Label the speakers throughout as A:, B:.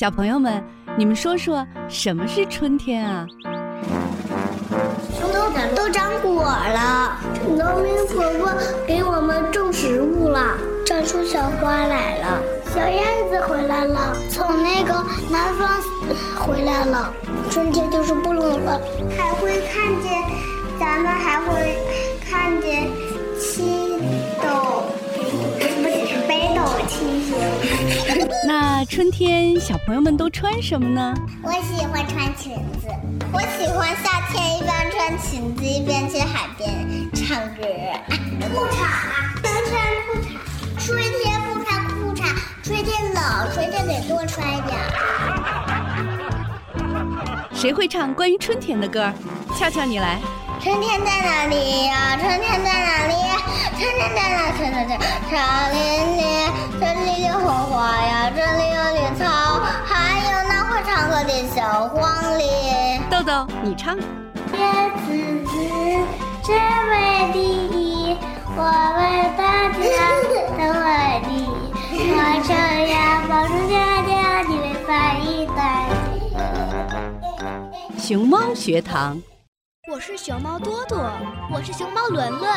A: 小朋友们，你们说说什么是春天啊？
B: 都都长果了，
C: 农民伯伯给我们种植物了，
B: 长出小花来了，
C: 小燕子回来了，
B: 从那个南方回来了。春天就是不冷了，
D: 还会看见，咱们还会看见七斗，不是不是北斗七星。
A: 那春天小朋友们都穿什么呢？
D: 我喜欢穿裙子，我喜欢夏天一边穿裙子一边去海边唱歌。
C: 裤衩，
D: 能穿裤衩。春天不穿裤衩，春天冷，春天得多穿一点。
A: 谁会唱关于春天的歌？俏俏，你来。
D: 春天在哪里呀？春天在哪里？春天在哪？春天在草林里，这里有红花呀，这里有绿草，还有那会唱歌的小黄鹂。
A: 豆豆，你唱。
C: 叶子子，只为第一，我为大家都为第一。我这样保重家家，你们翻译大
A: 熊猫学堂，
E: 我是熊猫多多，我是熊猫伦伦，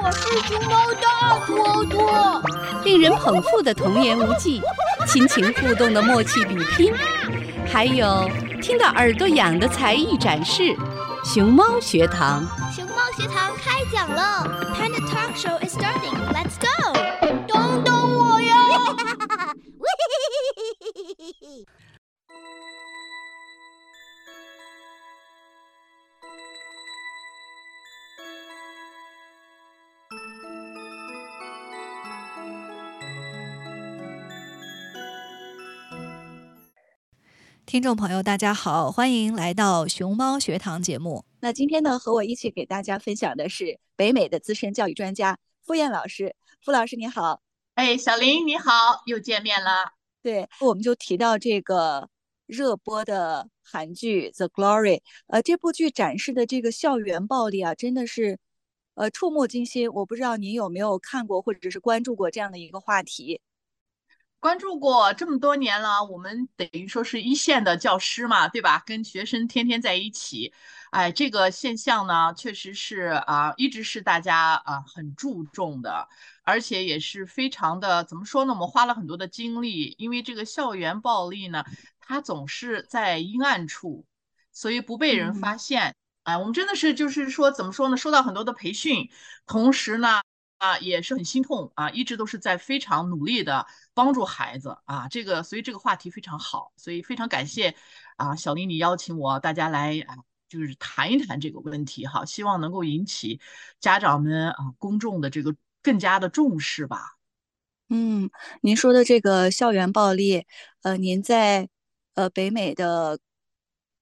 F: 我是熊猫大多多。
A: 令人捧腹的童言无忌，亲情互动的默契比拼，还有听到耳朵痒的才艺展示。熊猫学堂，
E: 熊猫学堂开讲喽！Panda Talk Show is starting. Let's go！
F: 等等我呀！
G: 听众朋友，大家好，欢迎来到熊猫学堂节目。那今天呢，和我一起给大家分享的是北美的资深教育专家傅燕老师。傅老师你好，
H: 哎，小林你好，又见面了。
G: 对，我们就提到这个热播的韩剧《The Glory》，呃，这部剧展示的这个校园暴力啊，真的是呃触目惊心。我不知道您有没有看过或者是关注过这样的一个话题。
H: 关注过这么多年了，我们等于说是一线的教师嘛，对吧？跟学生天天在一起，哎，这个现象呢，确实是啊，一直是大家啊很注重的，而且也是非常的怎么说呢？我们花了很多的精力，因为这个校园暴力呢，它总是在阴暗处，所以不被人发现。哎，我们真的是就是说怎么说呢？收到很多的培训，同时呢。啊，也是很心痛啊，一直都是在非常努力的帮助孩子啊，这个所以这个话题非常好，所以非常感谢啊，小林你邀请我，大家来啊，就是谈一谈这个问题哈，希望能够引起家长们啊公众的这个更加的重视吧。
G: 嗯，您说的这个校园暴力，呃，您在呃北美的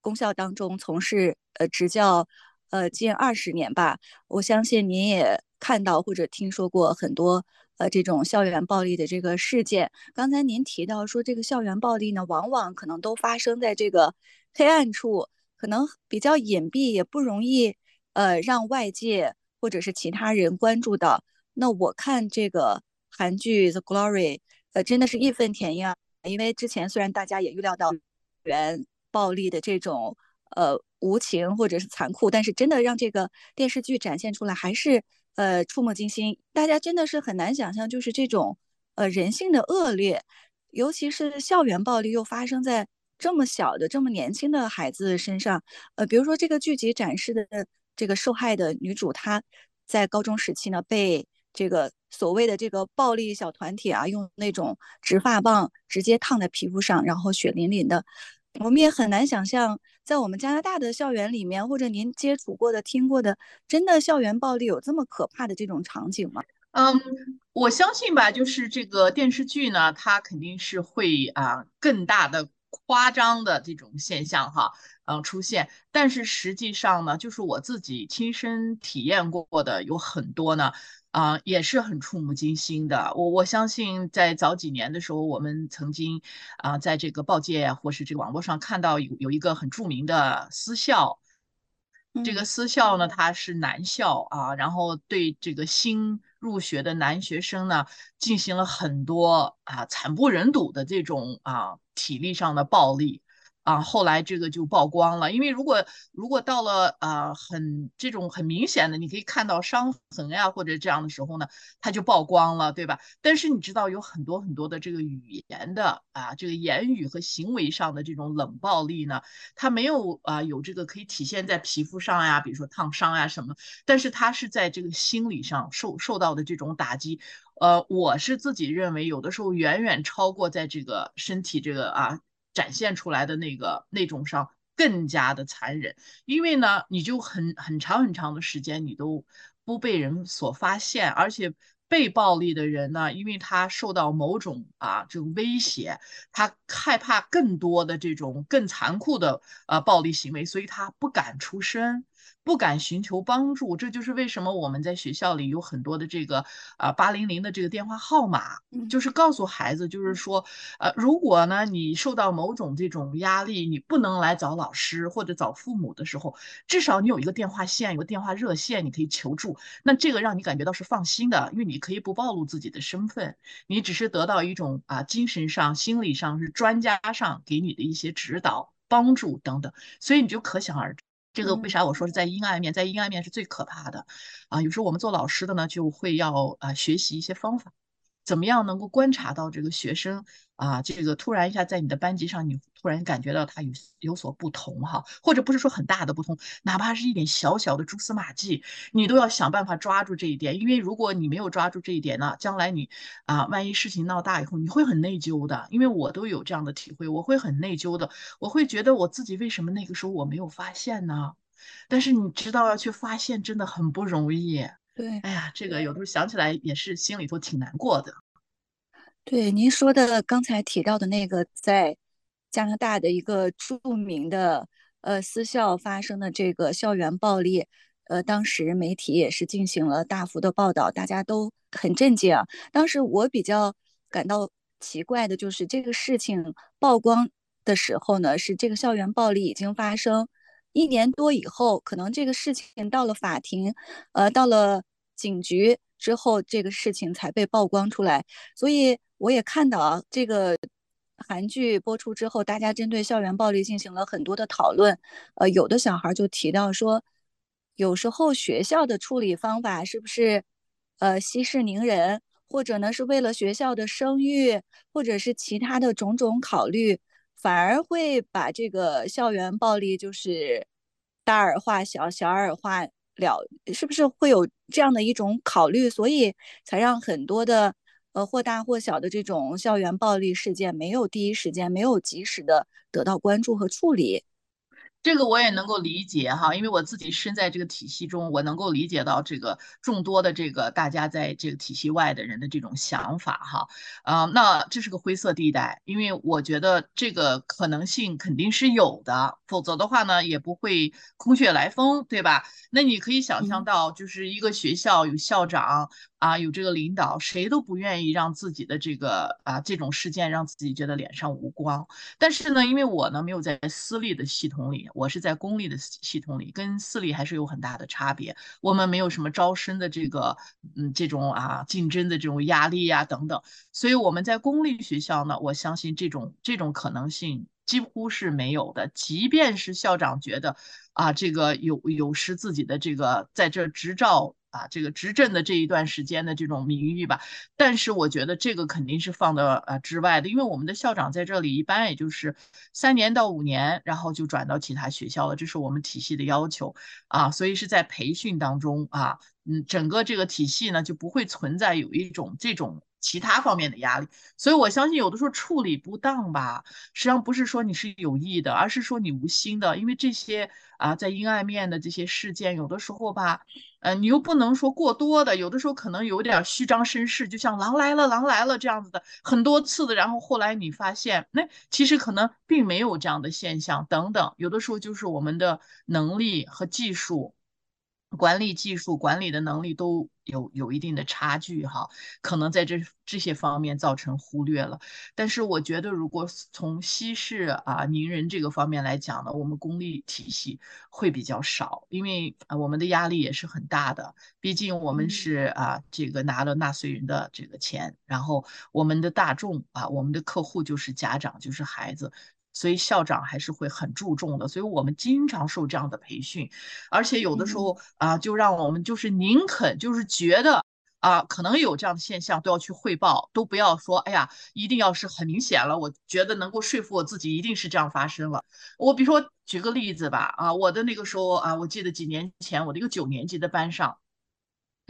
G: 公校当中从事呃执教呃近二十年吧，我相信您也。看到或者听说过很多呃这种校园暴力的这个事件。刚才您提到说，这个校园暴力呢，往往可能都发生在这个黑暗处，可能比较隐蔽，也不容易呃让外界或者是其他人关注到。那我看这个韩剧《The Glory》，呃，真的是义愤填膺，因为之前虽然大家也预料到校园暴力的这种呃无情或者是残酷，但是真的让这个电视剧展现出来，还是。呃，触目惊心，大家真的是很难想象，就是这种呃人性的恶劣，尤其是校园暴力又发生在这么小的、这么年轻的孩子身上。呃，比如说这个剧集展示的这个受害的女主，她在高中时期呢，被这个所谓的这个暴力小团体啊，用那种直发棒直接烫在皮肤上，然后血淋淋的。我们也很难想象，在我们加拿大的校园里面，或者您接触过的、听过的，真的校园暴力有这么可怕的这种场景吗？
H: 嗯，我相信吧，就是这个电视剧呢，它肯定是会啊更大的夸张的这种现象哈，嗯出现。但是实际上呢，就是我自己亲身体验过的有很多呢。啊，也是很触目惊心的。我我相信，在早几年的时候，我们曾经啊，在这个报界或是这个网络上看到有有一个很著名的私校，这个私校呢，它是男校啊，然后对这个新入学的男学生呢，进行了很多啊惨不忍睹的这种啊体力上的暴力。啊，后来这个就曝光了，因为如果如果到了啊很这种很明显的，你可以看到伤痕呀或者这样的时候呢，它就曝光了，对吧？但是你知道有很多很多的这个语言的啊，这个言语和行为上的这种冷暴力呢，它没有啊有这个可以体现在皮肤上呀，比如说烫伤呀什么，但是它是在这个心理上受受到的这种打击，呃，我是自己认为有的时候远远超过在这个身体这个啊。展现出来的那个那种上更加的残忍，因为呢，你就很很长很长的时间你都不被人所发现，而且被暴力的人呢，因为他受到某种啊这种威胁，他害怕更多的这种更残酷的呃暴力行为，所以他不敢出声。不敢寻求帮助，这就是为什么我们在学校里有很多的这个啊八零零的这个电话号码，就是告诉孩子，就是说，呃，如果呢你受到某种这种压力，你不能来找老师或者找父母的时候，至少你有一个电话线，有个电话热线，你可以求助。那这个让你感觉到是放心的，因为你可以不暴露自己的身份，你只是得到一种啊精神上、心理上是专家上给你的一些指导、帮助等等，所以你就可想而知。这个为啥我说是在阴暗面，在阴暗面是最可怕的啊！有时候我们做老师的呢，就会要啊学习一些方法。怎么样能够观察到这个学生啊？这个突然一下在你的班级上，你突然感觉到他有有所不同哈，或者不是说很大的不同，哪怕是一点小小的蛛丝马迹，你都要想办法抓住这一点。因为如果你没有抓住这一点呢，将来你啊，万一事情闹大以后，你会很内疚的。因为我都有这样的体会，我会很内疚的，我会觉得我自己为什么那个时候我没有发现呢？但是你知道要去发现真的很不容易。
G: 对，
H: 哎呀，这个有的时候想起来也是心里头挺难过的。
G: 对，您说的刚才提到的那个在加拿大的一个著名的呃私校发生的这个校园暴力，呃，当时媒体也是进行了大幅的报道，大家都很震惊啊。当时我比较感到奇怪的就是这个事情曝光的时候呢，是这个校园暴力已经发生一年多以后，可能这个事情到了法庭，呃，到了。警局之后，这个事情才被曝光出来，所以我也看到啊，这个韩剧播出之后，大家针对校园暴力进行了很多的讨论。呃，有的小孩就提到说，有时候学校的处理方法是不是呃息事宁人，或者呢是为了学校的声誉，或者是其他的种种考虑，反而会把这个校园暴力就是大而化小，小而化。了，是不是会有这样的一种考虑，所以才让很多的呃或大或小的这种校园暴力事件没有第一时间、没有及时的得到关注和处理？
H: 这个我也能够理解哈，因为我自己身在这个体系中，我能够理解到这个众多的这个大家在这个体系外的人的这种想法哈。啊，那这是个灰色地带，因为我觉得这个可能性肯定是有的，否则的话呢，也不会空穴来风，对吧？那你可以想象到，就是一个学校有校长。啊，有这个领导，谁都不愿意让自己的这个啊这种事件让自己觉得脸上无光。但是呢，因为我呢没有在私立的系统里，我是在公立的系统里，跟私立还是有很大的差别。我们没有什么招生的这个嗯这种啊竞争的这种压力呀等等，所以我们在公立学校呢，我相信这种这种可能性几乎是没有的。即便是校长觉得啊这个有有失自己的这个在这执照。啊，这个执政的这一段时间的这种名誉吧，但是我觉得这个肯定是放到呃之外的，因为我们的校长在这里一般也就是三年到五年，然后就转到其他学校了，这是我们体系的要求啊，所以是在培训当中啊，嗯，整个这个体系呢就不会存在有一种这种。其他方面的压力，所以我相信有的时候处理不当吧，实际上不是说你是有意的，而是说你无心的。因为这些啊，在阴暗面的这些事件，有的时候吧，呃，你又不能说过多的，有的时候可能有点虚张声势，就像狼来了，狼来了这样子的很多次的，然后后来你发现，那其实可能并没有这样的现象等等。有的时候就是我们的能力和技术。管理技术、管理的能力都有有一定的差距哈，可能在这这些方面造成忽略了。但是我觉得，如果从西式啊名人这个方面来讲呢，我们公立体系会比较少，因为啊我们的压力也是很大的，毕竟我们是啊这个拿了纳税人的这个钱，然后我们的大众啊我们的客户就是家长就是孩子。所以校长还是会很注重的，所以我们经常受这样的培训，而且有的时候啊，就让我们就是宁肯就是觉得啊，可能有这样的现象都要去汇报，都不要说哎呀，一定要是很明显了，我觉得能够说服我自己一定是这样发生了。我比如说举个例子吧，啊，我的那个时候啊，我记得几年前我的一个九年级的班上。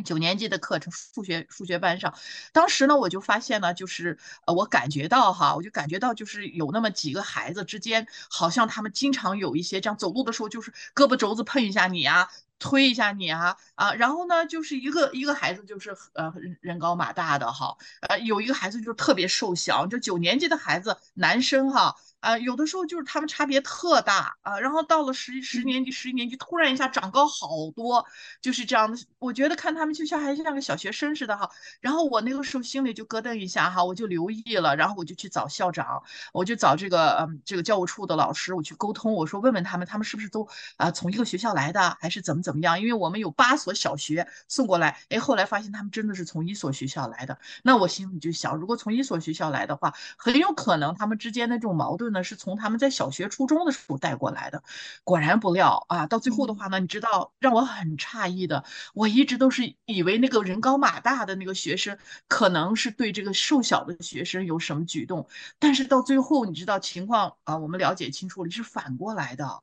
H: 九年级的课程，数学数学班上，当时呢，我就发现呢，就是呃，我感觉到哈，我就感觉到就是有那么几个孩子之间，好像他们经常有一些这样走路的时候，就是胳膊肘子碰一下你啊，推一下你啊啊，然后呢，就是一个一个孩子就是呃人高马大的哈，呃有一个孩子就特别瘦小，就九年级的孩子，男生哈。啊，有的时候就是他们差别特大啊，然后到了十十年级、十一年级，突然一下长高好多，就是这样的。我觉得看他们就像还像个小学生似的哈。然后我那个时候心里就咯噔一下哈，我就留意了，然后我就去找校长，我就找这个嗯这个教务处的老师，我去沟通，我说问问他们，他们是不是都啊从一个学校来的，还是怎么怎么样？因为我们有八所小学送过来，哎，后来发现他们真的是从一所学校来的。那我心里就想，如果从一所学校来的话，很有可能他们之间的这种矛盾。呢，是从他们在小学、初中的时候带过来的。果然不料啊，到最后的话呢，你知道让我很诧异的，我一直都是以为那个人高马大的那个学生可能是对这个瘦小的学生有什么举动，但是到最后你知道情况啊，我们了解清楚了是反过来的。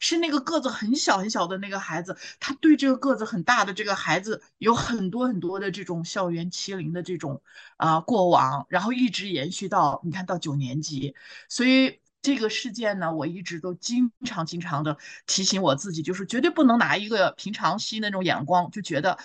H: 是那个个子很小很小的那个孩子，他对这个个子很大的这个孩子有很多很多的这种校园欺凌的这种啊过往，然后一直延续到你看到九年级，所以这个事件呢，我一直都经常经常的提醒我自己，就是绝对不能拿一个平常心那种眼光，就觉得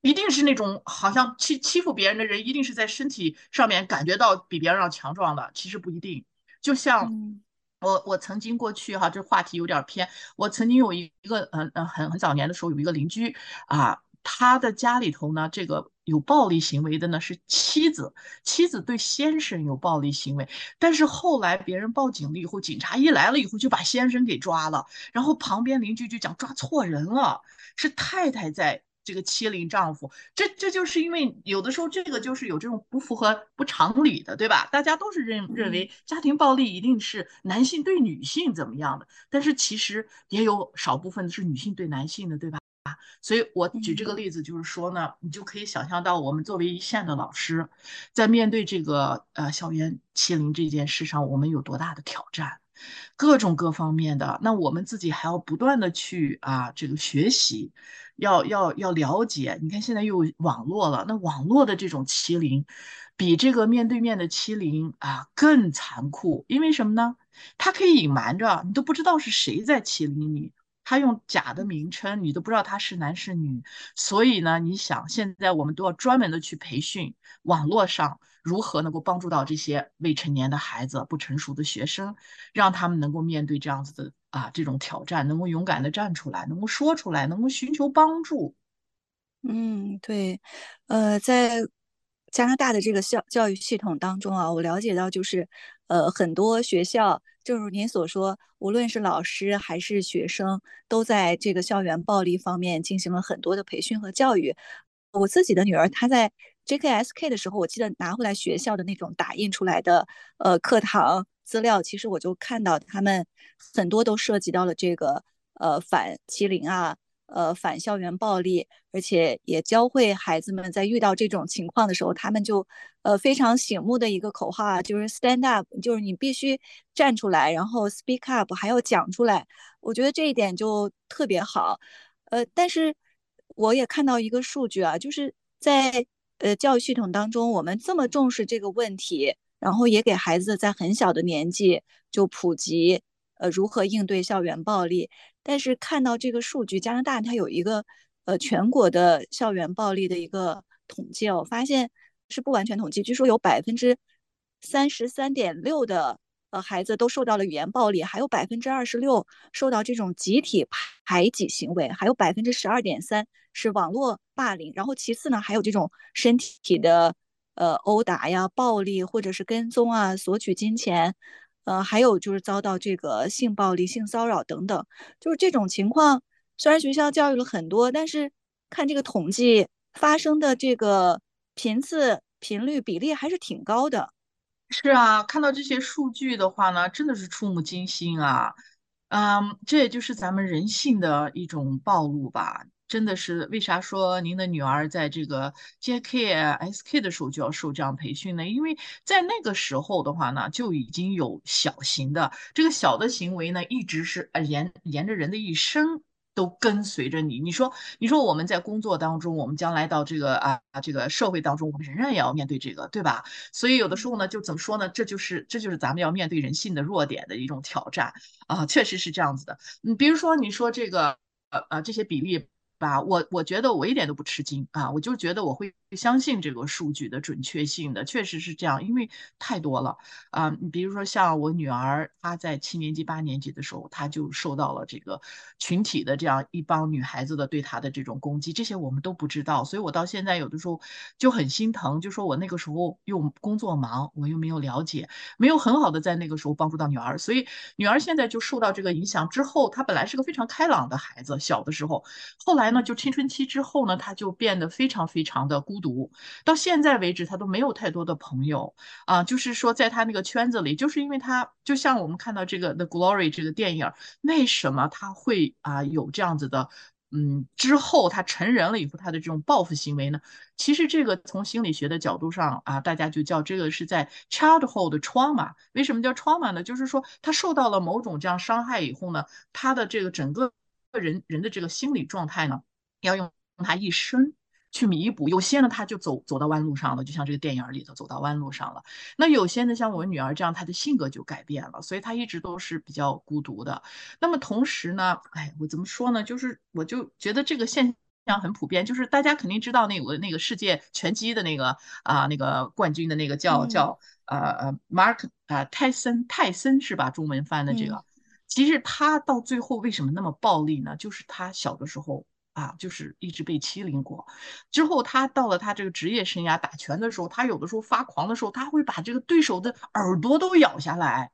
H: 一定是那种好像欺欺负别人的人，一定是在身体上面感觉到比别人要强壮的，其实不一定，就像。我我曾经过去哈，这话题有点偏。我曾经有一个嗯嗯很很早年的时候，有一个邻居啊，他的家里头呢，这个有暴力行为的呢是妻子，妻子对先生有暴力行为，但是后来别人报警了以后，警察一来了以后就把先生给抓了，然后旁边邻居就讲抓错人了，是太太在。这个欺凌丈夫，这这就是因为有的时候这个就是有这种不符合不常理的，对吧？大家都是认认为家庭暴力一定是男性对女性怎么样的，但是其实也有少部分是女性对男性的，对吧？所以我举这个例子就是说呢，你就可以想象到我们作为一线的老师，在面对这个呃校园欺凌这件事上，我们有多大的挑战。各种各方面的，那我们自己还要不断的去啊，这个学习，要要要了解。你看现在又网络了，那网络的这种欺凌，比这个面对面的欺凌啊更残酷。因为什么呢？他可以隐瞒着，你都不知道是谁在欺凌你。他用假的名称，你都不知道他是男是女。所以呢，你想，现在我们都要专门的去培训网络上。如何能够帮助到这些未成年的孩子、不成熟的学生，让他们能够面对这样子的啊这种挑战，能够勇敢的站出来，能够说出来，能够寻求帮助。
G: 嗯，对，呃，在加拿大的这个教教育系统当中啊，我了解到就是，呃，很多学校，正如您所说，无论是老师还是学生，都在这个校园暴力方面进行了很多的培训和教育。我自己的女儿，她在。JKSK 的时候，我记得拿回来学校的那种打印出来的呃课堂资料，其实我就看到他们很多都涉及到了这个呃反欺凌啊，呃反校园暴力，而且也教会孩子们在遇到这种情况的时候，他们就呃非常醒目的一个口号啊，就是 Stand up，就是你必须站出来，然后 Speak up，还要讲出来。我觉得这一点就特别好。呃，但是我也看到一个数据啊，就是在呃，教育系统当中，我们这么重视这个问题，然后也给孩子在很小的年纪就普及，呃，如何应对校园暴力。但是看到这个数据，加拿大它有一个呃全国的校园暴力的一个统计，我发现是不完全统计，据说有百分之三十三点六的呃孩子都受到了语言暴力，还有百分之二十六受到这种集体排挤行为，还有百分之十二点三是网络霸凌，然后其次呢还有这种身体的呃殴打呀、暴力或者是跟踪啊、索取金钱，呃还有就是遭到这个性暴力、性骚扰等等，就是这种情况。虽然学校教育了很多，但是看这个统计发生的这个频次、频率、比例还是挺高的。
H: 是啊，看到这些数据的话呢，真的是触目惊心啊！嗯，这也就是咱们人性的一种暴露吧。真的是，为啥说您的女儿在这个 JK、SK 的时候就要受这样培训呢？因为在那个时候的话呢，就已经有小型的这个小的行为呢，一直是呃沿沿着人的一生。都跟随着你，你说，你说我们在工作当中，我们将来到这个啊这个社会当中，我们仍然也要面对这个，对吧？所以有的时候呢，就怎么说呢？这就是这就是咱们要面对人性的弱点的一种挑战啊，确实是这样子的。嗯，比如说你说这个呃呃这些比例。吧，我我觉得我一点都不吃惊啊，我就觉得我会相信这个数据的准确性的，确实是这样，因为太多了啊。你比如说像我女儿，她在七年级、八年级的时候，她就受到了这个群体的这样一帮女孩子的对她的这种攻击，这些我们都不知道，所以我到现在有的时候就很心疼，就说我那个时候又工作忙，我又没有了解，没有很好的在那个时候帮助到女儿，所以女儿现在就受到这个影响之后，她本来是个非常开朗的孩子，小的时候，后来。呢就青春期之后呢，她就变得非常非常的孤独，到现在为止他都没有太多的朋友啊。就是说，在他那个圈子里，就是因为他就像我们看到这个《The Glory》这个电影，为什么他会啊有这样子的？嗯，之后他成人了以后，他的这种报复行为呢？其实这个从心理学的角度上啊，大家就叫这个是在 childhood trauma。为什么叫 trauma 呢？就是说他受到了某种这样伤害以后呢，他的这个整个。人人的这个心理状态呢，要用他一生去弥补。有些呢，他就走走到弯路上了，就像这个电影里头走到弯路上了。那有些呢，像我女儿这样，她的性格就改变了，所以她一直都是比较孤独的。那么同时呢，哎，我怎么说呢？就是我就觉得这个现象很普遍，就是大家肯定知道那个那个世界拳击的那个啊那个冠军的那个叫叫呃呃 Mark 啊泰森泰森是吧？中文翻的这个。其实他到最后为什么那么暴力呢？就是他小的时候啊，就是一直被欺凌过。之后他到了他这个职业生涯打拳的时候，他有的时候发狂的时候，他会把这个对手的耳朵都咬下来，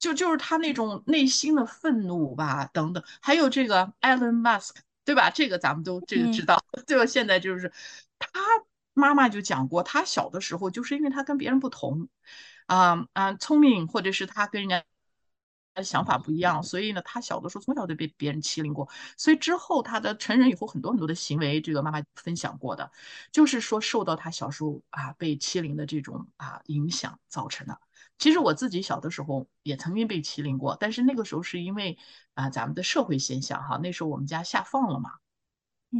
H: 就就是他那种内心的愤怒吧，等等。还有这个 Elon Musk，对吧？这个咱们都这个知道。对吧？现在就是他妈妈就讲过，他小的时候就是因为他跟别人不同，啊啊，聪明，或者是他跟人家。想法不一样，所以呢，他小的时候从小就被别人欺凌过，所以之后他的成人以后很多很多的行为，这个妈妈分享过的，就是说受到他小时候啊被欺凌的这种啊影响造成的。其实我自己小的时候也曾经被欺凌过，但是那个时候是因为啊咱们的社会现象哈，那时候我们家下放了嘛，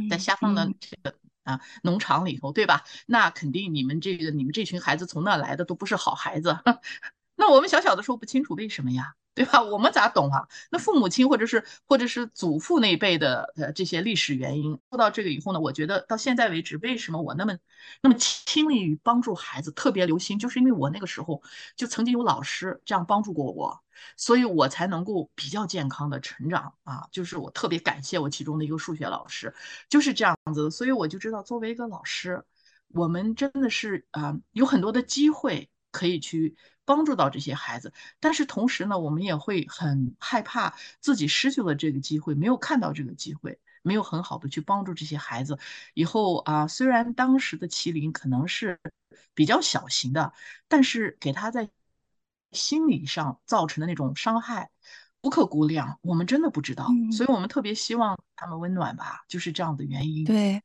H: 在下放的这个啊农场里头，对吧？那肯定你们这个你们这群孩子从那来的都不是好孩子，那我们小小的时候不清楚为什么呀？对吧？我们咋懂啊？那父母亲或者是或者是祖父那一辈的呃这些历史原因，说到这个以后呢，我觉得到现在为止，为什么我那么那么倾力于帮助孩子，特别留心，就是因为我那个时候就曾经有老师这样帮助过我，所以我才能够比较健康的成长啊。就是我特别感谢我其中的一个数学老师，就是这样子，所以我就知道作为一个老师，我们真的是啊有很多的机会可以去。帮助到这些孩子，但是同时呢，我们也会很害怕自己失去了这个机会，没有看到这个机会，没有很好的去帮助这些孩子。以后啊，虽然当时的麒麟可能是比较小型的，但是给他在心理上造成的那种伤害不可估量，我们真的不知道。所以我们特别希望他们温暖吧，就是这样的原因。
G: 对，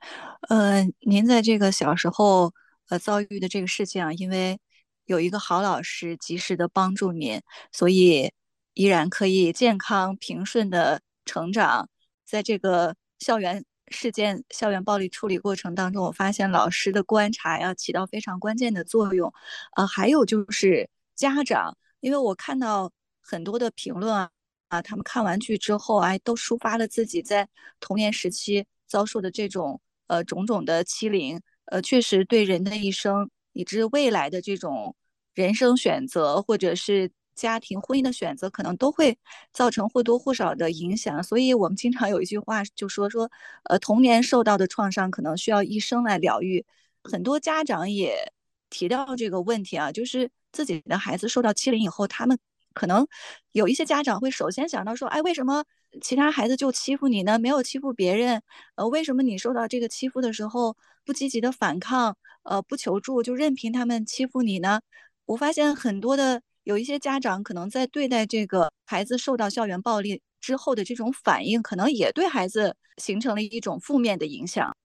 G: 呃，您在这个小时候呃遭遇的这个事情啊，因为。有一个好老师及时的帮助您，所以依然可以健康平顺的成长。在这个校园事件、校园暴力处理过程当中，我发现老师的观察要起到非常关键的作用。呃，还有就是家长，因为我看到很多的评论啊，啊，他们看完剧之后，哎，都抒发了自己在童年时期遭受的这种呃种种的欺凌，呃，确实对人的一生。以致未来的这种人生选择，或者是家庭婚姻的选择，可能都会造成或多或少的影响。所以我们经常有一句话就说说，呃，童年受到的创伤可能需要一生来疗愈。很多家长也提到这个问题啊，就是自己的孩子受到欺凌以后，他们可能有一些家长会首先想到说，哎，为什么其他孩子就欺负你呢？没有欺负别人，呃，为什么你受到这个欺负的时候不积极的反抗，呃，不求助，就任凭他们欺负你呢？我发现很多的有一些家长可能在对待这个孩子受到校园暴力之后的这种反应，可能也对孩子形成了一种负面的影响。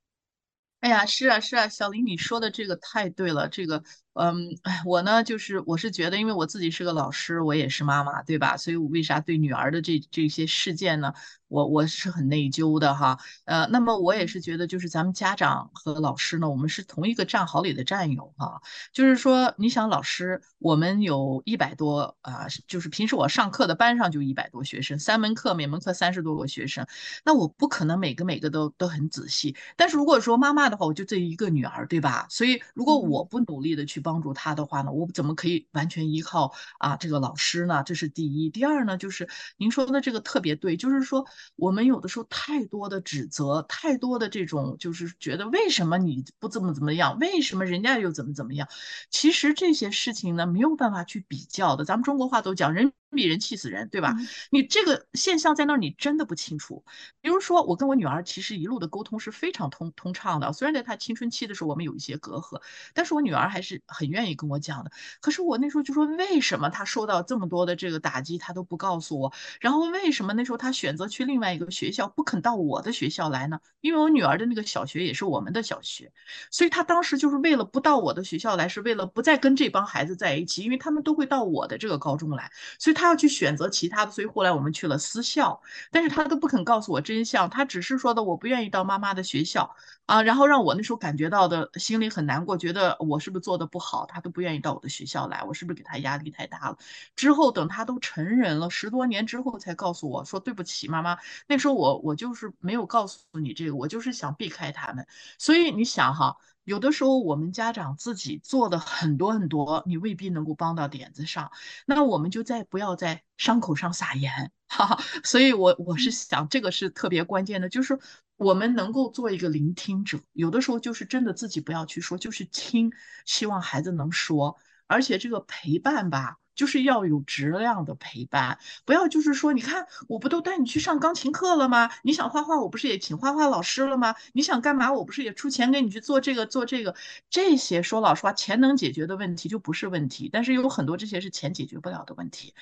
H: 哎呀，是啊，是啊，小林，你说的这个太对了。这个，嗯，哎，我呢，就是我是觉得，因为我自己是个老师，我也是妈妈，对吧？所以，我为啥对女儿的这这些事件呢？我我是很内疚的哈。呃，那么我也是觉得，就是咱们家长和老师呢，我们是同一个战壕里的战友哈。就是说，你想，老师，我们有一百多啊，就是平时我上课的班上就一百多学生，三门课，每门课三十多个学生，那我不可能每个每个都都很仔细。但是如果说妈妈的话，我就这一个女儿，对吧？所以如果我不努力的去帮助他的话呢，我怎么可以完全依靠啊这个老师呢？这是第一。第二呢，就是您说的这个特别对，就是说我们有的时候太多的指责，太多的这种就是觉得为什么你不怎么怎么样，为什么人家又怎么怎么样？其实这些事情呢，没有办法去比较的。咱们中国话都讲人。比人气死人，对吧？你这个现象在那儿，你真的不清楚。比如说，我跟我女儿其实一路的沟通是非常通通畅的。虽然在她青春期的时候，我们有一些隔阂，但是我女儿还是很愿意跟我讲的。可是我那时候就说，为什么她受到这么多的这个打击，她都不告诉我？然后为什么那时候她选择去另外一个学校，不肯到我的学校来呢？因为我女儿的那个小学也是我们的小学，所以她当时就是为了不到我的学校来，是为了不再跟这帮孩子在一起，因为他们都会到我的这个高中来，所以她。他要去选择其他的，所以后来我们去了私校，但是他都不肯告诉我真相，他只是说的我不愿意到妈妈的学校啊，然后让我那时候感觉到的心里很难过，觉得我是不是做的不好，他都不愿意到我的学校来，我是不是给他压力太大了？之后等他都成人了，十多年之后才告诉我说对不起妈妈，那时候我我就是没有告诉你这个，我就是想避开他们，所以你想哈。有的时候，我们家长自己做的很多很多，你未必能够帮到点子上。那我们就再不要在伤口上撒盐，哈哈。所以，我我是想，这个是特别关键的，就是我们能够做一个聆听者。有的时候，就是真的自己不要去说，就是听，希望孩子能说，而且这个陪伴吧。就是要有质量的陪伴，不要就是说，你看我不都带你去上钢琴课了吗？你想画画，我不是也请画画老师了吗？你想干嘛，我不是也出钱给你去做这个做这个？这些说老实话，钱能解决的问题就不是问题，但是有很多这些是钱解决不了的问题，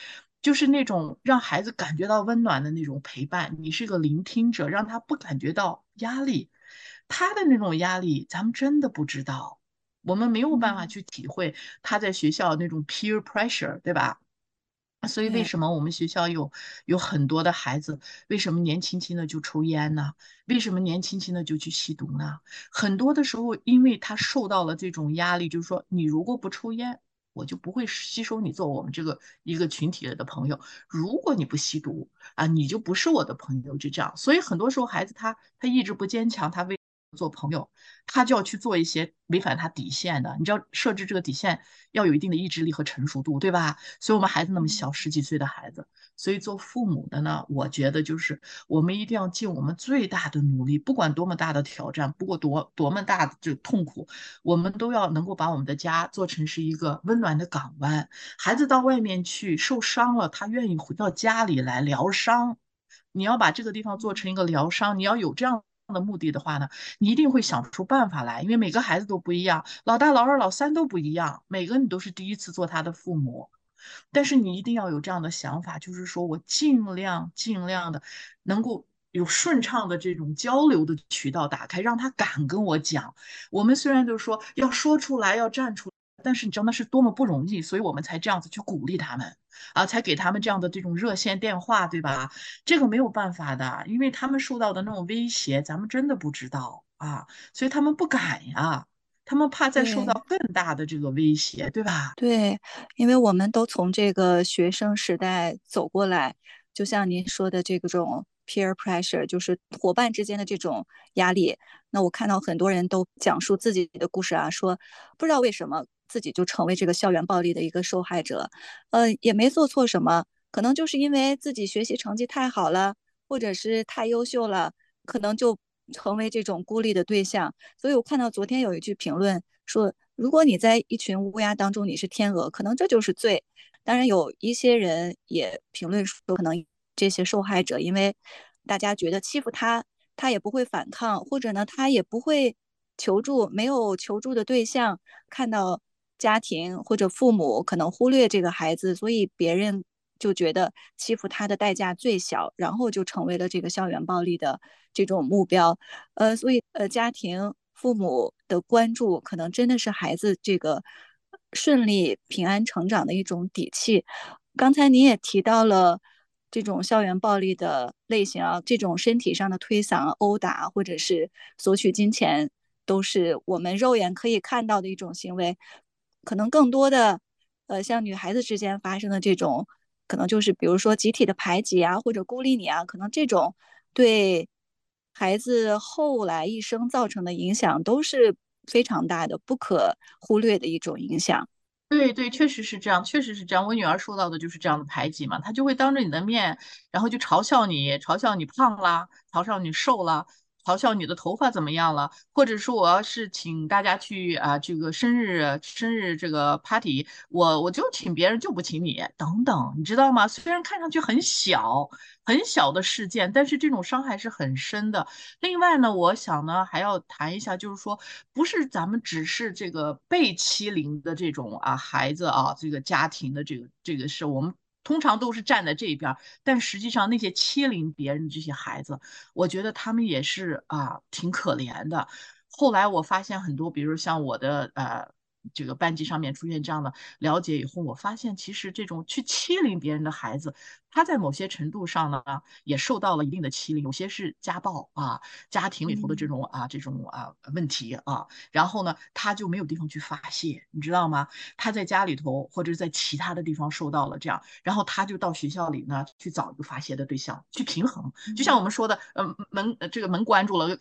H: 就是那种让孩子感觉到温暖的那种陪伴，你是个聆听者，让他不感觉到压力，他的那种压力，咱们真的不知道。我们没有办法去体会他在学校那种 peer pressure，对吧？所以为什么我们学校有有很多的孩子，为什么年轻轻的就抽烟呢？为什么年轻轻的就去吸毒呢？很多的时候，因为他受到了这种压力，就是说，你如果不抽烟，我就不会吸收你做我们这个一个群体的朋友；如果你不吸毒啊，你就不是我的朋友，就这样。所以很多时候，孩子他他意志不坚强，他为做朋友，他就要去做一些违反他底线的。你知道，设置这个底线要有一定的意志力和成熟度，对吧？所以，我们孩子那么小，十几岁的孩子，所以做父母的呢，我觉得就是我们一定要尽我们最大的努力，不管多么大的挑战，不过多多么大的这痛苦，我们都要能够把我们的家做成是一个温暖的港湾。孩子到外面去受伤了，他愿意回到家里来疗伤。你要把这个地方做成一个疗伤，你要有这样。的目的的话呢，你一定会想出办法来，因为每个孩子都不一样，老大、老二、老三都不一样，每个你都是第一次做他的父母，但是你一定要有这样的想法，就是说我尽量尽量的能够有顺畅的这种交流的渠道打开，让他敢跟我讲。我们虽然就是说要说出来，要站出。但是你知道那是多么不容易，所以我们才这样子去鼓励他们啊，才给他们这样的这种热线电话，对吧？这个没有办法的，因为他们受到的那种威胁，咱们真的不知道啊，所以他们不敢呀，他们怕再受到更大的这个威胁，对吧？
G: 对，因为我们都从这个学生时代走过来，就像您说的这种 peer pressure，就是伙伴之间的这种压力。那我看到很多人都讲述自己的故事啊，说不知道为什么。自己就成为这个校园暴力的一个受害者，呃，也没做错什么，可能就是因为自己学习成绩太好了，或者是太优秀了，可能就成为这种孤立的对象。所以我看到昨天有一句评论说，如果你在一群乌鸦当中你是天鹅，可能这就是罪。当然有一些人也评论说，可能这些受害者因为大家觉得欺负他，他也不会反抗，或者呢他也不会求助，没有求助的对象，看到。家庭或者父母可能忽略这个孩子，所以别人就觉得欺负他的代价最小，然后就成为了这个校园暴力的这种目标。呃，所以呃，家庭父母的关注可能真的是孩子这个顺利平安成长的一种底气。刚才你也提到了这种校园暴力的类型啊，这种身体上的推搡、殴打或者是索取金钱，都是我们肉眼可以看到的一种行为。可能更多的，呃，像女孩子之间发生的这种，可能就是比如说集体的排挤啊，或者孤立你啊，可能这种对孩子后来一生造成的影响都是非常大的，不可忽略的一种影响。
H: 对对，确实是这样，确实是这样。我女儿受到的就是这样的排挤嘛，她就会当着你的面，然后就嘲笑你，嘲笑你胖啦，嘲笑你瘦啦。嘲笑你的头发怎么样了，或者说我要是请大家去啊这个生日生日这个 party，我我就请别人就不请你等等，你知道吗？虽然看上去很小很小的事件，但是这种伤害是很深的。另外呢，我想呢还要谈一下，就是说不是咱们只是这个被欺凌的这种啊孩子啊这个家庭的这个这个事，我们。通常都是站在这边，但实际上那些欺凌别人这些孩子，我觉得他们也是啊，挺可怜的。后来我发现很多，比如像我的呃。这个班级上面出现这样的了解以后，我发现其实这种去欺凌别人的孩子，他在某些程度上呢，也受到了一定的欺凌，有些是家暴啊，家庭里头的这种啊这种啊问题啊，然后呢，他就没有地方去发泄，你知道吗？他在家里头或者在其他的地方受到了这样，然后他就到学校里呢去找一个发泄的对象，去平衡。就像我们说的，嗯，门这个门关住了，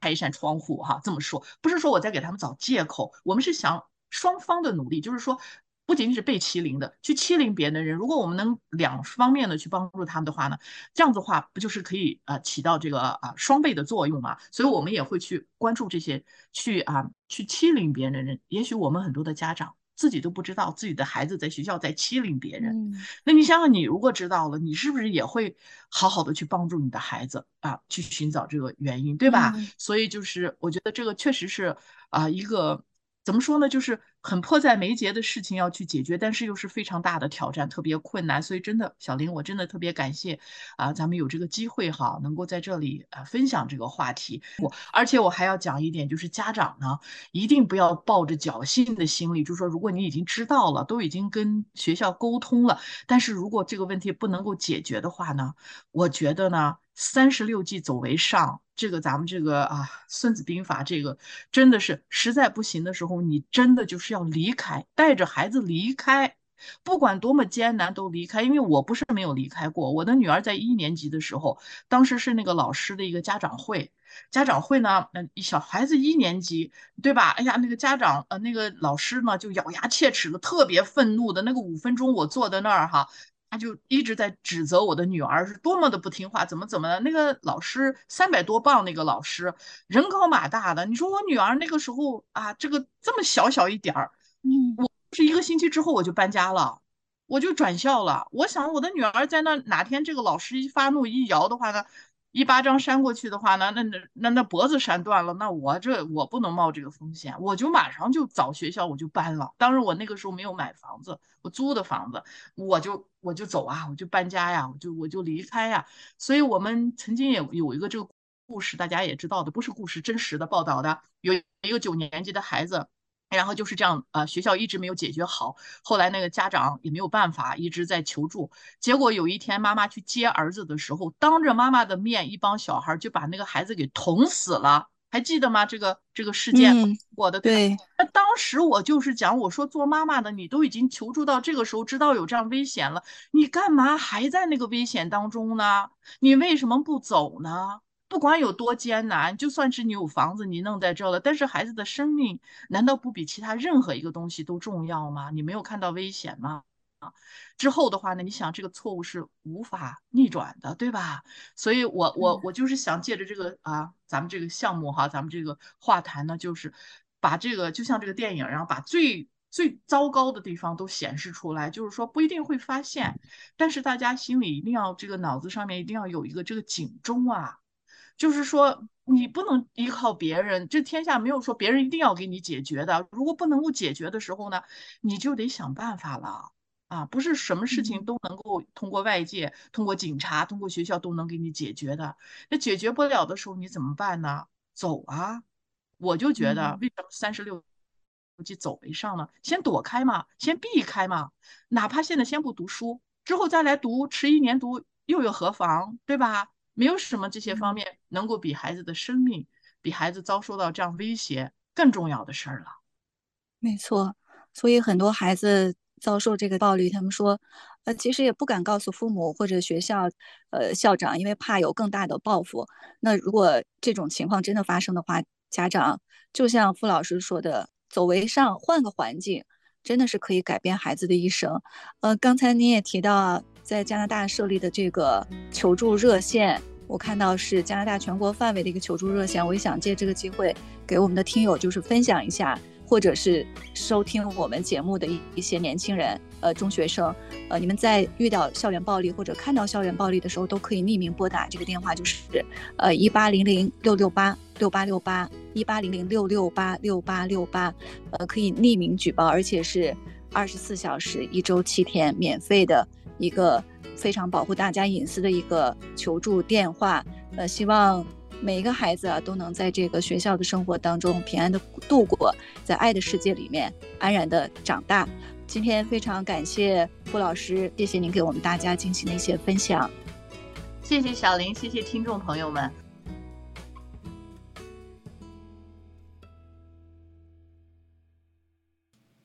H: 开一扇窗户哈，这么说不是说我在给他们找借口，我们是想。双方的努力，就是说，不仅仅是被欺凌的，去欺凌别人的人，如果我们能两方面的去帮助他们的话呢，这样子的话，不就是可以呃起到这个啊双倍的作用嘛？所以我们也会去关注这些去啊去欺凌别人的人。也许我们很多的家长自己都不知道自己的孩子在学校在欺凌别人，那你想想，你如果知道了，你是不是也会好好的去帮助你的孩子啊，去寻找这个原因，对吧？所以就是我觉得这个确实是啊一个。怎么说呢？就是很迫在眉睫的事情要去解决，但是又是非常大的挑战，特别困难。所以真的，小林，我真的特别感谢啊，咱们有这个机会哈，能够在这里啊分享这个话题。我而且我还要讲一点，就是家长呢，一定不要抱着侥幸的心理，就是说，如果你已经知道了，都已经跟学校沟通了，但是如果这个问题不能够解决的话呢，我觉得呢。三十六计走为上，这个咱们这个啊，《孙子兵法》这个真的是实在不行的时候，你真的就是要离开，带着孩子离开，不管多么艰难都离开。因为我不是没有离开过，我的女儿在一年级的时候，当时是那个老师的一个家长会，家长会呢，嗯，小孩子一年级，对吧？哎呀，那个家长呃，那个老师呢，就咬牙切齿的，特别愤怒的那个五分钟，我坐在那儿哈。他就一直在指责我的女儿是多么的不听话，怎么怎么的。那个老师三百多磅，那个老师人高马大的。你说我女儿那个时候啊，这个这么小小一点儿，嗯，我是一个星期之后我就搬家了，我就转校了。我想我的女儿在那哪天这个老师一发怒一摇的话呢？一巴掌扇过去的话，那那那那那脖子扇断了，那我这我不能冒这个风险，我就马上就找学校，我就搬了。当时我那个时候没有买房子，我租的房子，我就我就走啊，我就搬家呀，我就我就离开呀。所以我们曾经也有一个这个故事，大家也知道的，不是故事，真实的报道的，有一个九年级的孩子。然后就是这样，呃，学校一直没有解决好。后来那个家长也没有办法，一直在求助。结果有一天妈妈去接儿子的时候，当着妈妈的面，一帮小孩就把那个孩子给捅死了。还记得吗？这个这个事件，我的
G: 对。
H: 那当时我就是讲，我说做妈妈的，你都已经求助到这个时候，知道有这样危险了，你干嘛还在那个危险当中呢？你为什么不走呢？不管有多艰难，就算是你有房子，你弄在这了，但是孩子的生命难道不比其他任何一个东西都重要吗？你没有看到危险吗？啊，之后的话呢，你想这个错误是无法逆转的，对吧？所以我我我就是想借着这个啊，咱们这个项目哈，咱们这个话谈呢，就是把这个就像这个电影，然后把最最糟糕的地方都显示出来，就是说不一定会发现，但是大家心里一定要这个脑子上面一定要有一个这个警钟啊。就是说，你不能依靠别人，这天下没有说别人一定要给你解决的。如果不能够解决的时候呢，你就得想办法了啊！不是什么事情都能够通过外界、通过警察、通过学校都能给你解决的。那解决不了的时候，你怎么办呢？走啊！我就觉得，为什么三十六计走为上呢？先躲开嘛，先避开嘛。哪怕现在先不读书，之后再来读，迟一年读又有何妨？对吧？没有什么这些方面能够比孩子的生命、比孩子遭受到这样威胁更重要的事儿了。
G: 没错，所以很多孩子遭受这个暴力，他们说，呃，其实也不敢告诉父母或者学校，呃，校长，因为怕有更大的报复。那如果这种情况真的发生的话，家长就像傅老师说的，走为上，换个环境，真的是可以改变孩子的一生。呃，刚才您也提到，在加拿大设立的这个求助热线。我看到是加拿大全国范围的一个求助热线，我也想借这个机会给我们的听友就是分享一下，或者是收听我们节目的一一些年轻人，呃，中学生，呃，你们在遇到校园暴力或者看到校园暴力的时候，都可以匿名拨打这个电话，就是呃一八零零六六八六八六八一八零零六六八六八六八，呃，可以匿名举报，而且是二十四小时一周七天免费的一个。非常保护大家隐私的一个求助电话，呃，希望每一个孩子啊都能在这个学校的生活当中平安的度过，在爱的世界里面安然的长大。今天非常感谢傅老师，谢谢您给我们大家进行的一些分享。
H: 谢谢小林，谢谢听众朋友们。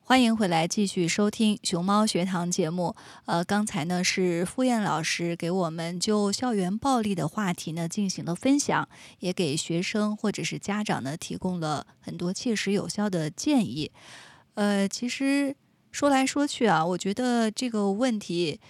G: 欢迎回来，继续收听熊猫学堂节目。呃，刚才呢是傅燕老师给我们就校园暴力的话题呢进行了分享，也给学生或者是家长呢提供了很多切实有效的建议。呃，其实说来说去啊，我觉得这个问题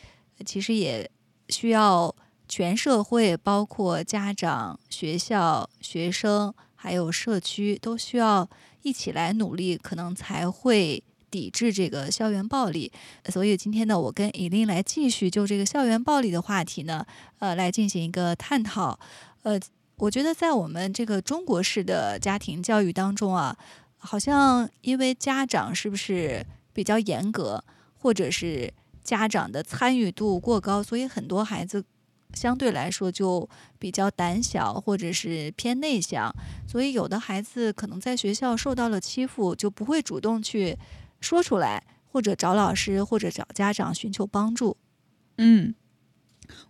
G: 其实也需要全社会，包括家长、学校、学生还有社区，都需要一起来努力，可能才会。抵制这个校园暴力，所以今天呢，我跟以琳来继续就这个校园暴力的话题呢，呃，来进行一个探讨。呃，我觉得在我们这个中国式的家庭教育当中啊，好像因为家长是不是比较严格，或者是家长的参与度过高，所以很多孩子相对来说就比较胆小，或者是偏内向，所以有的孩子可能在学校受到了欺负，就不会主动去。说出来，或者找老师，或者找家长寻求帮助。
I: 嗯，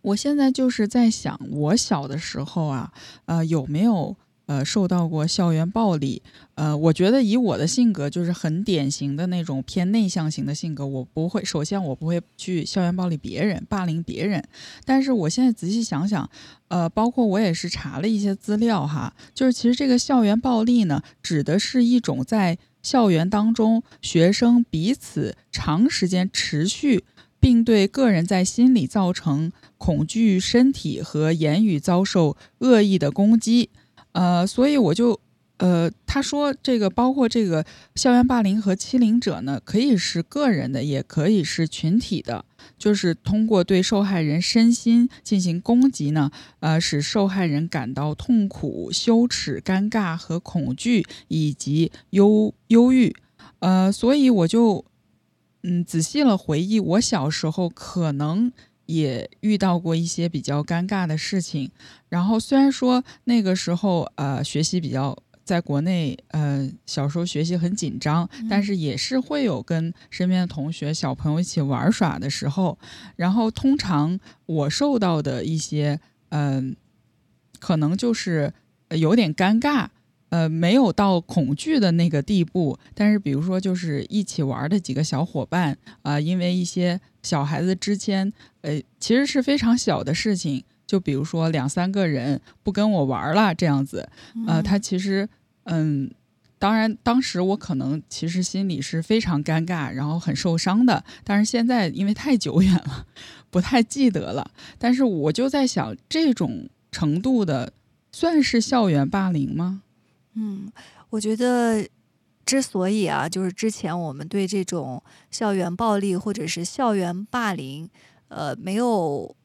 I: 我现在就是在想，我小的时候啊，呃，有没有呃受到过校园暴力？呃，我觉得以我的性格，就是很典型的那种偏内向型的性格，我不会，首先我不会去校园暴力别人，霸凌别人。但是我现在仔细想想，呃，包括我也是查了一些资料哈，就是其实这个校园暴力呢，指的是一种在校园当中，学生彼此长时间持续，并对个人在心理造成恐惧、身体和言语遭受恶意的攻击。呃，所以我就。呃，他说这个包括这个校园霸凌和欺凌者呢，可以是个人的，也可以是群体的，就是通过对受害人身心进行攻击呢，呃，使受害人感到痛苦、羞耻、尴尬和恐惧，以及忧忧郁。呃，所以我就嗯仔细了回忆，我小时候可能也遇到过一些比较尴尬的事情。然后虽然说那个时候呃学习比较。在国内，呃，小时候学习很紧张，但是也是会有跟身边的同学、小朋友一起玩耍的时候。然后，通常我受到的一些，嗯，可能就是有点尴尬，呃，没有到恐惧的那个地步。但是，比如说，就是一起玩的几个小伙伴，啊，因为一些小孩子之间，呃，其实是非常小的事情。就比如说两三个人不跟我玩了这样子，呃，他其实嗯。当然，当时我可能其实心里是非常尴尬，然后很受伤的。但是现在因为太久远了，不太记得了。但是我就在想，这种程度的算是校园霸凌吗？
J: 嗯，我觉得之所以啊，就是之前我们对这种校园暴力或者是校园霸凌，呃，没有。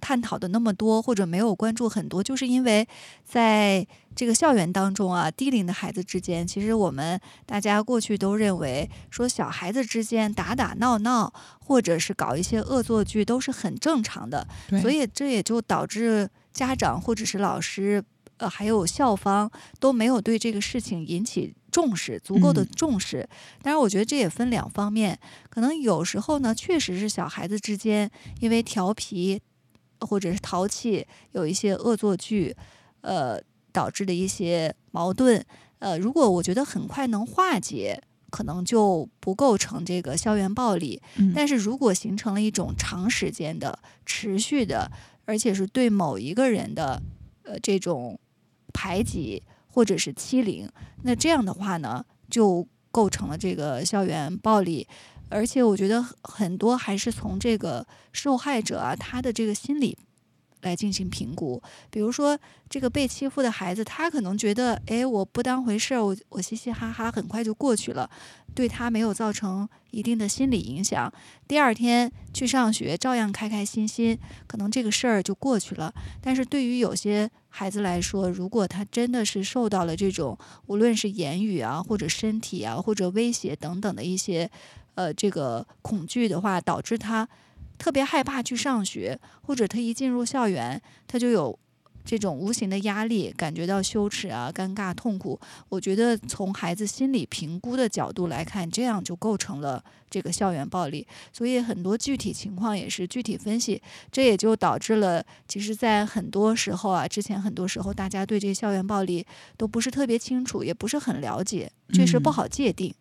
J: 探讨的那么多，或者没有关注很多，就是因为在这个校园当中啊，低龄的孩子之间，其实我们大家过去都认为说小孩子之间打打闹闹，或者是搞一些恶作剧都是很正常的，所以这也就导致家长或者是老师，呃，还有校方都没有对这个事情引起重视，足够的重视。当然，我觉得这也分两方面，可能有时候呢，确实是小孩子之间因为调皮。或者是淘气，有一些恶作剧，呃，导致的一些矛盾，呃，如果我觉得很快能化解，可能就不构成这个校园暴力。但是如果形成了一种长时间的、持续的，而且是对某一个人的，呃，这种排挤或者是欺凌，那这样的话呢，就构成了这个校园暴力。而且我觉得很多还是从这个受害者啊，他的这个心理来进行评估。比如说，这个被欺负的孩子，他可能觉得，哎，我不当回事儿，我我嘻嘻哈哈，很快就过去了，对他没有造成一定的心理影响。第二天去上学，照样开开心心，可能这个事儿就过去了。但是对于有些孩子来说，如果他真的是受到了这种无论是言语啊，或者身体啊，或者威胁等等的一些。呃，这个恐惧的话，导致他特别害怕去上学，或者他一进入校园，他就有这种无形的压力，感觉到羞耻啊、尴尬、痛苦。我觉得从孩子心理评估的角度来看，这样就构成了这个校园暴力。所以很多具体情况也是具体分析，这也就导致了，其实，在很多时候啊，之前很多时候大家对这校园暴力都不是特别清楚，也不是很了解，确实不好界定。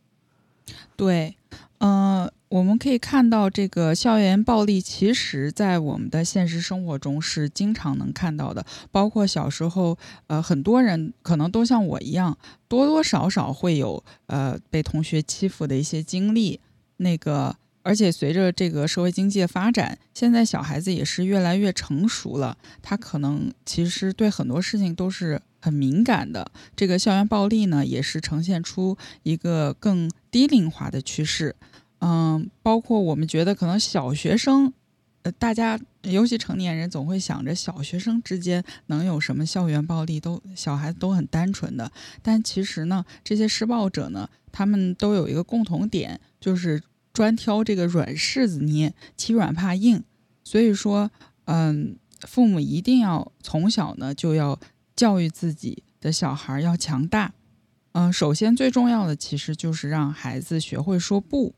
I: 对。嗯，我们可以看到，这个校园暴力，其实在我们的现实生活中是经常能看到的。包括小时候，呃，很多人可能都像我一样，多多少少会有呃被同学欺负的一些经历。那个，而且随着这个社会经济的发展，现在小孩子也是越来越成熟了，他可能其实对很多事情都是。很敏感的这个校园暴力呢，也是呈现出一个更低龄化的趋势。嗯，包括我们觉得可能小学生，呃，大家尤其成年人总会想着小学生之间能有什么校园暴力，都小孩子都很单纯的。但其实呢，这些施暴者呢，他们都有一个共同点，就是专挑这个软柿子捏，欺软怕硬。所以说，嗯，父母一定要从小呢就要。教育自己的小孩要强大，嗯，首先最重要的其实就是让孩子学会说不。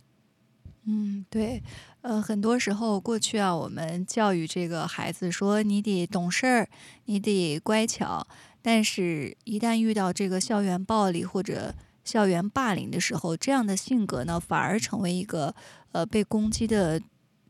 J: 嗯，对，呃，很多时候过去啊，我们教育这个孩子说你得懂事儿，你得乖巧，但是一旦遇到这个校园暴力或者校园霸凌的时候，这样的性格呢，反而成为一个呃被攻击的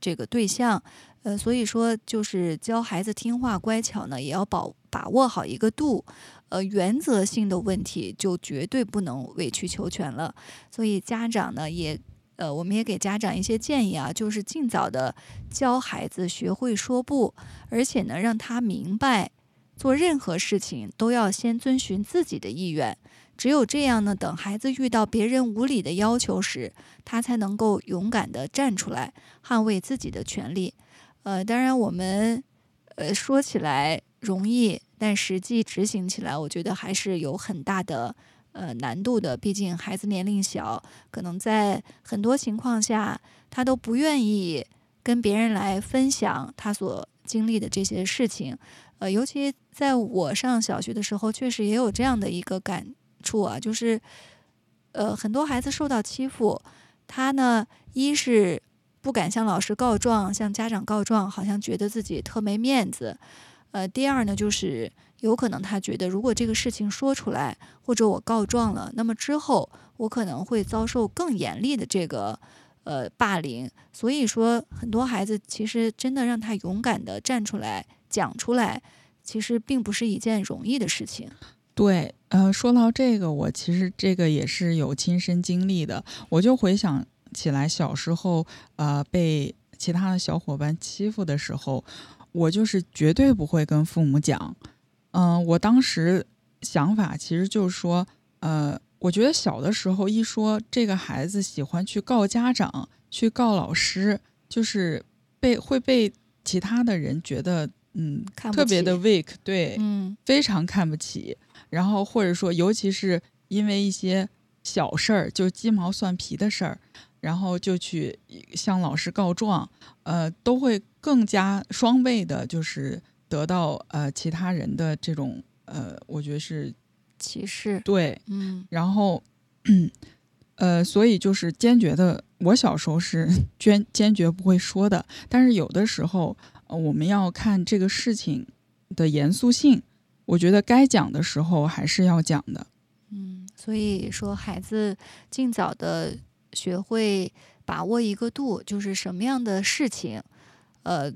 J: 这个对象。呃，所以说就是教孩子听话乖巧呢，也要保把握好一个度。呃，原则性的问题就绝对不能委曲求全了。所以家长呢，也呃，我们也给家长一些建议啊，就是尽早的教孩子学会说不，而且呢，让他明白做任何事情都要先遵循自己的意愿。只有这样呢，等孩子遇到别人无理的要求时，他才能够勇敢的站出来，捍卫自己的权利。呃，当然，我们呃说起来容易，但实际执行起来，我觉得还是有很大的呃难度的。毕竟孩子年龄小，可能在很多情况下，他都不愿意跟别人来分享他所经历的这些事情。呃，尤其在我上小学的时候，确实也有这样的一个感触啊，就是呃很多孩子受到欺负，他呢一是。不敢向老师告状，向家长告状，好像觉得自己特没面子。呃，第二呢，就是有可能他觉得，如果这个事情说出来，或者我告状了，那么之后我可能会遭受更严厉的这个呃霸凌。所以说，很多孩子其实真的让他勇敢的站出来讲出来，其实并不是一件容易的事情。
I: 对，呃，说到这个，我其实这个也是有亲身经历的。我就回想起来小时候，呃，被其他的小伙伴欺负的时候，我就是绝对不会跟父母讲。嗯，我当时想法其实就是说，呃，我觉得小的时候一说这个孩子喜欢去告家长、去告老师，就是被会被其他的人觉得，嗯，特别的 weak，对，
J: 嗯，
I: 非常看不起。然后或者说，尤其是因为一些小事儿，就鸡毛蒜皮的事儿，然后就去向老师告状，呃，都会更加双倍的，就是得到呃其他人的这种呃，我觉得是
J: 歧视。
I: 对，
J: 嗯，
I: 然后呃，所以就是坚决的，我小时候是 坚坚决不会说的，但是有的时候，呃，我们要看这个事情的严肃性。我觉得该讲的时候还是要讲的，
J: 嗯，所以说孩子尽早的学会把握一个度，就是什么样的事情，呃，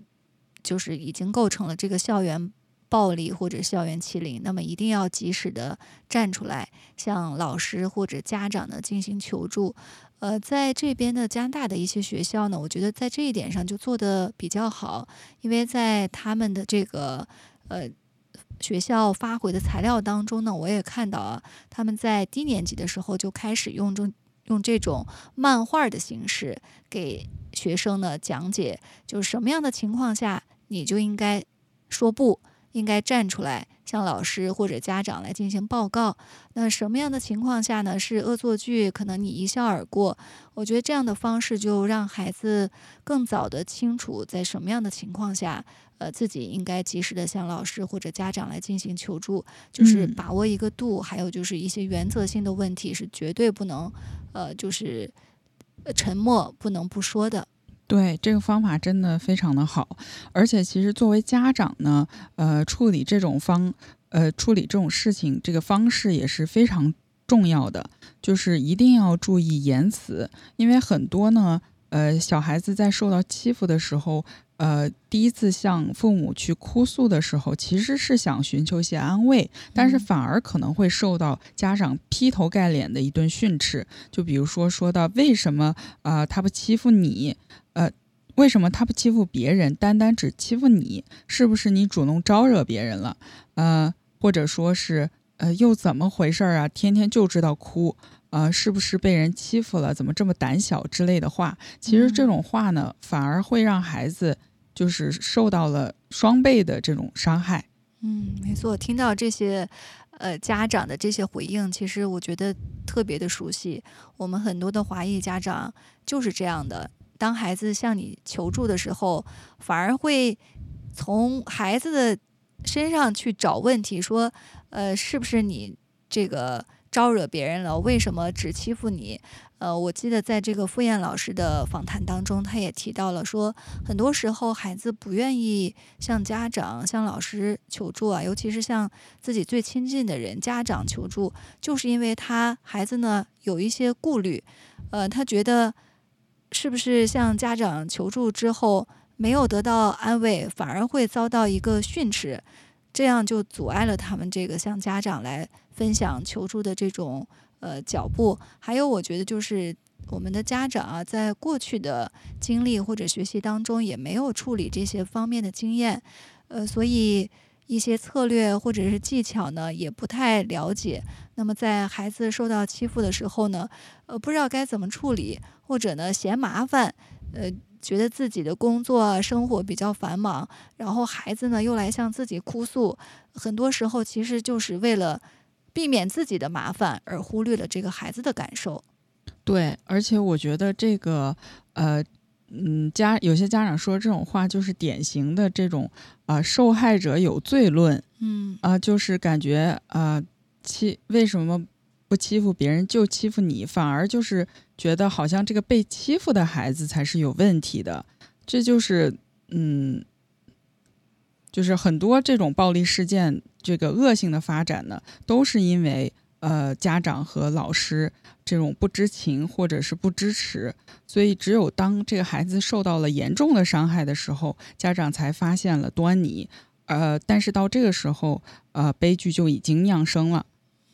J: 就是已经构成了这个校园暴力或者校园欺凌，那么一定要及时的站出来，向老师或者家长呢进行求助。呃，在这边的加拿大的一些学校呢，我觉得在这一点上就做的比较好，因为在他们的这个呃。学校发回的材料当中呢，我也看到啊，他们在低年级的时候就开始用这用这种漫画的形式给学生呢讲解，就是什么样的情况下你就应该说不。应该站出来向老师或者家长来进行报告。那什么样的情况下呢？是恶作剧，可能你一笑而过。我觉得这样的方式就让孩子更早的清楚在什么样的情况下，呃，自己应该及时的向老师或者家长来进行求助，就是把握一个度。还有就是一些原则性的问题是绝对不能，呃，就是沉默不能不说的。
I: 对这个方法真的非常的好，而且其实作为家长呢，呃，处理这种方，呃，处理这种事情这个方式也是非常重要的，就是一定要注意言辞，因为很多呢，呃，小孩子在受到欺负的时候。呃，第一次向父母去哭诉的时候，其实是想寻求一些安慰，但是反而可能会受到家长劈头盖脸的一顿训斥。就比如说，说到为什么啊他不欺负你？呃，为什么他不欺负别人，单单只欺负你？是不是你主动招惹别人了？呃，或者说是呃又怎么回事啊？天天就知道哭。啊，是不是被人欺负了？怎么这么胆小之类的话？其实这种话呢，反而会让孩子就是受到了双倍的这种伤害。
J: 嗯，没错。听到这些，呃，家长的这些回应，其实我觉得特别的熟悉。我们很多的华裔家长就是这样的。当孩子向你求助的时候，反而会从孩子的身上去找问题，说，呃，是不是你这个？招惹别人了，为什么只欺负你？呃，我记得在这个傅燕老师的访谈当中，他也提到了说，很多时候孩子不愿意向家长、向老师求助啊，尤其是向自己最亲近的人家长求助，就是因为他孩子呢有一些顾虑，呃，他觉得是不是向家长求助之后没有得到安慰，反而会遭到一个训斥。这样就阻碍了他们这个向家长来分享求助的这种呃脚步。还有，我觉得就是我们的家长啊，在过去的经历或者学习当中，也没有处理这些方面的经验，呃，所以一些策略或者是技巧呢，也不太了解。那么在孩子受到欺负的时候呢，呃，不知道该怎么处理，或者呢嫌麻烦，呃。觉得自己的工作生活比较繁忙，然后孩子呢又来向自己哭诉，很多时候其实就是为了避免自己的麻烦而忽略了这个孩子的感受。
I: 对，而且我觉得这个呃嗯家有些家长说这种话就是典型的这种啊受害者有罪论，
J: 嗯
I: 啊就是感觉啊其为什么？不欺负别人就欺负你，反而就是觉得好像这个被欺负的孩子才是有问题的，这就是嗯，就是很多这种暴力事件这个恶性的发展呢，都是因为呃家长和老师这种不知情或者是不支持，所以只有当这个孩子受到了严重的伤害的时候，家长才发现了端倪。呃，但是到这个时候，呃，悲剧就已经酿生了。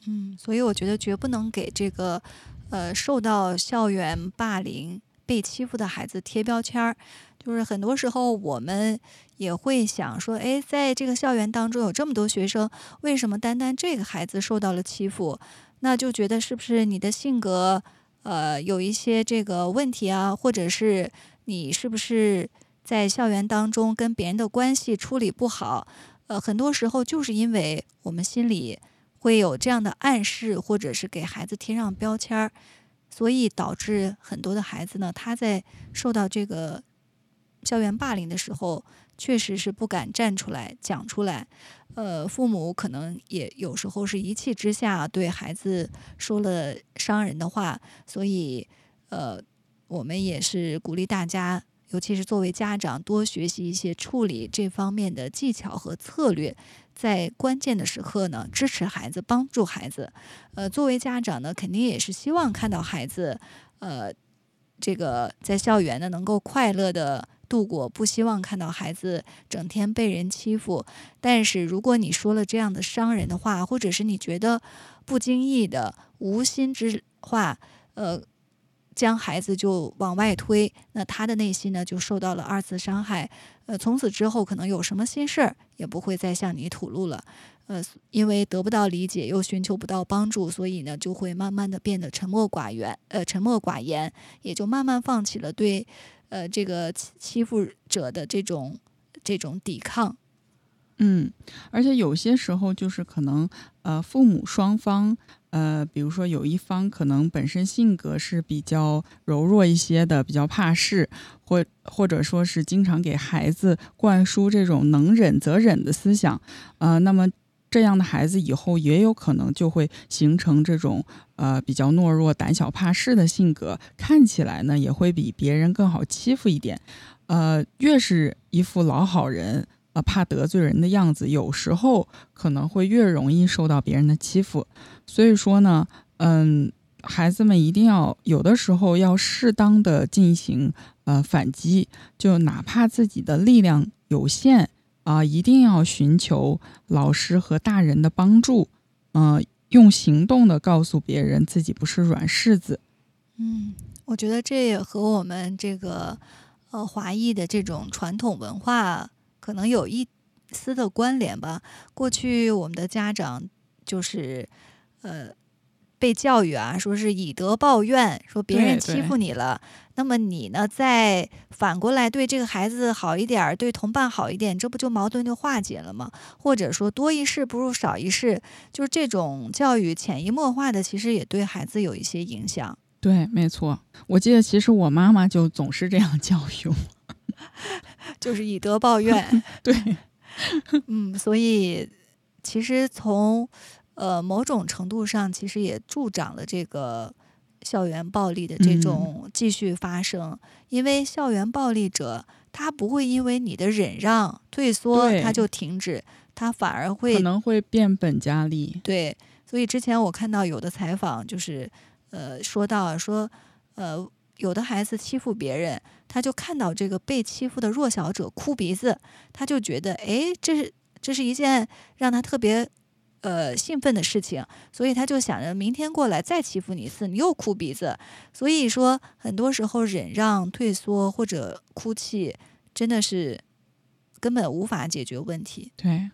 J: 嗯，所以我觉得绝不能给这个呃受到校园霸凌、被欺负的孩子贴标签儿。就是很多时候我们也会想说，哎，在这个校园当中有这么多学生，为什么单单这个孩子受到了欺负？那就觉得是不是你的性格呃有一些这个问题啊，或者是你是不是在校园当中跟别人的关系处理不好？呃，很多时候就是因为我们心里会有这样的暗示，或者是给孩子贴上标签儿，所以导致很多的孩子呢，他在受到这个。校园霸凌的时候，确实是不敢站出来讲出来，呃，父母可能也有时候是一气之下对孩子说了伤人的话，所以，呃，我们也是鼓励大家，尤其是作为家长，多学习一些处理这方面的技巧和策略，在关键的时刻呢，支持孩子，帮助孩子。呃，作为家长呢，肯定也是希望看到孩子，呃，这个在校园呢能够快乐的。度过不希望看到孩子整天被人欺负，但是如果你说了这样的伤人的话，或者是你觉得不经意的无心之话，呃，将孩子就往外推，那他的内心呢就受到了二次伤害，呃，从此之后可能有什么心事儿也不会再向你吐露了，呃，因为得不到理解又寻求不到帮助，所以呢就会慢慢的变得沉默寡言，呃，沉默寡言，也就慢慢放弃了对。呃，这个欺欺负者的这种这种抵抗，
I: 嗯，而且有些时候就是可能呃，父母双方呃，比如说有一方可能本身性格是比较柔弱一些的，比较怕事，或或者说是经常给孩子灌输这种能忍则忍的思想，呃，那么。这样的孩子以后也有可能就会形成这种呃比较懦弱、胆小怕事的性格，看起来呢也会比别人更好欺负一点。呃，越是一副老好人，呃怕得罪人的样子，有时候可能会越容易受到别人的欺负。所以说呢，嗯，孩子们一定要有的时候要适当的进行呃反击，就哪怕自己的力量有限。啊，一定要寻求老师和大人的帮助，嗯，用行动的告诉别人自己不是软柿子。
J: 嗯，我觉得这也和我们这个呃华裔的这种传统文化可能有一丝的关联吧。过去我们的家长就是呃。被教育啊，说是以德报怨，说别人欺负你了，那么你呢，再反过来对这个孩子好一点，对同伴好一点，这不就矛盾就化解了吗？或者说多一事不如少一事，就是这种教育潜移默化的，其实也对孩子有一些影响。
I: 对，没错，我记得其实我妈妈就总是这样教育我，
J: 就是以德报怨。
I: 对，
J: 嗯，所以其实从。呃，某种程度上，其实也助长了这个校园暴力的这种继续发生。因为校园暴力者，他不会因为你的忍让、退缩，他就停止，他反而会
I: 可能会变本加厉。
J: 对，所以之前我看到有的采访，就是呃，说到说，呃，有的孩子欺负别人，他就看到这个被欺负的弱小者哭鼻子，他就觉得，哎，这是这是一件让他特别。呃，兴奋的事情，所以他就想着明天过来再欺负你一次，你又哭鼻子。所以说，很多时候忍让、退缩或者哭泣，真的是根本无法解决问题。
I: 对，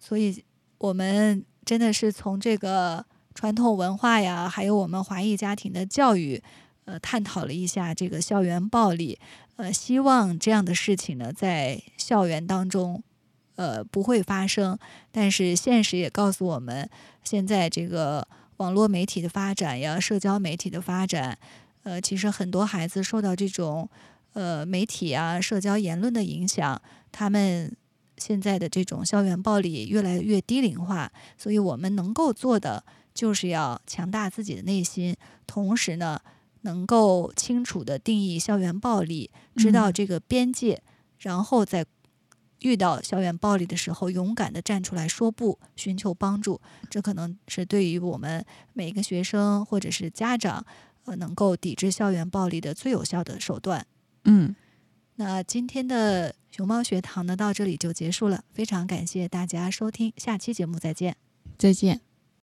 J: 所以我们真的是从这个传统文化呀，还有我们华裔家庭的教育，呃，探讨了一下这个校园暴力。呃，希望这样的事情呢，在校园当中。呃，不会发生。但是现实也告诉我们，现在这个网络媒体的发展呀，社交媒体的发展，呃，其实很多孩子受到这种呃媒体啊、社交言论的影响，他们现在的这种校园暴力越来越低龄化。所以我们能够做的，就是要强大自己的内心，同时呢，能够清楚的定义校园暴力，知道这个边界，然后在。遇到校园暴力的时候，勇敢的站出来说不，寻求帮助。这可能是对于我们每一个学生或者是家长，呃，能够抵制校园暴力的最有效的手段。
I: 嗯，
J: 那今天的熊猫学堂呢，到这里就结束了。非常感谢大家收听，下期节目再见。
I: 再见。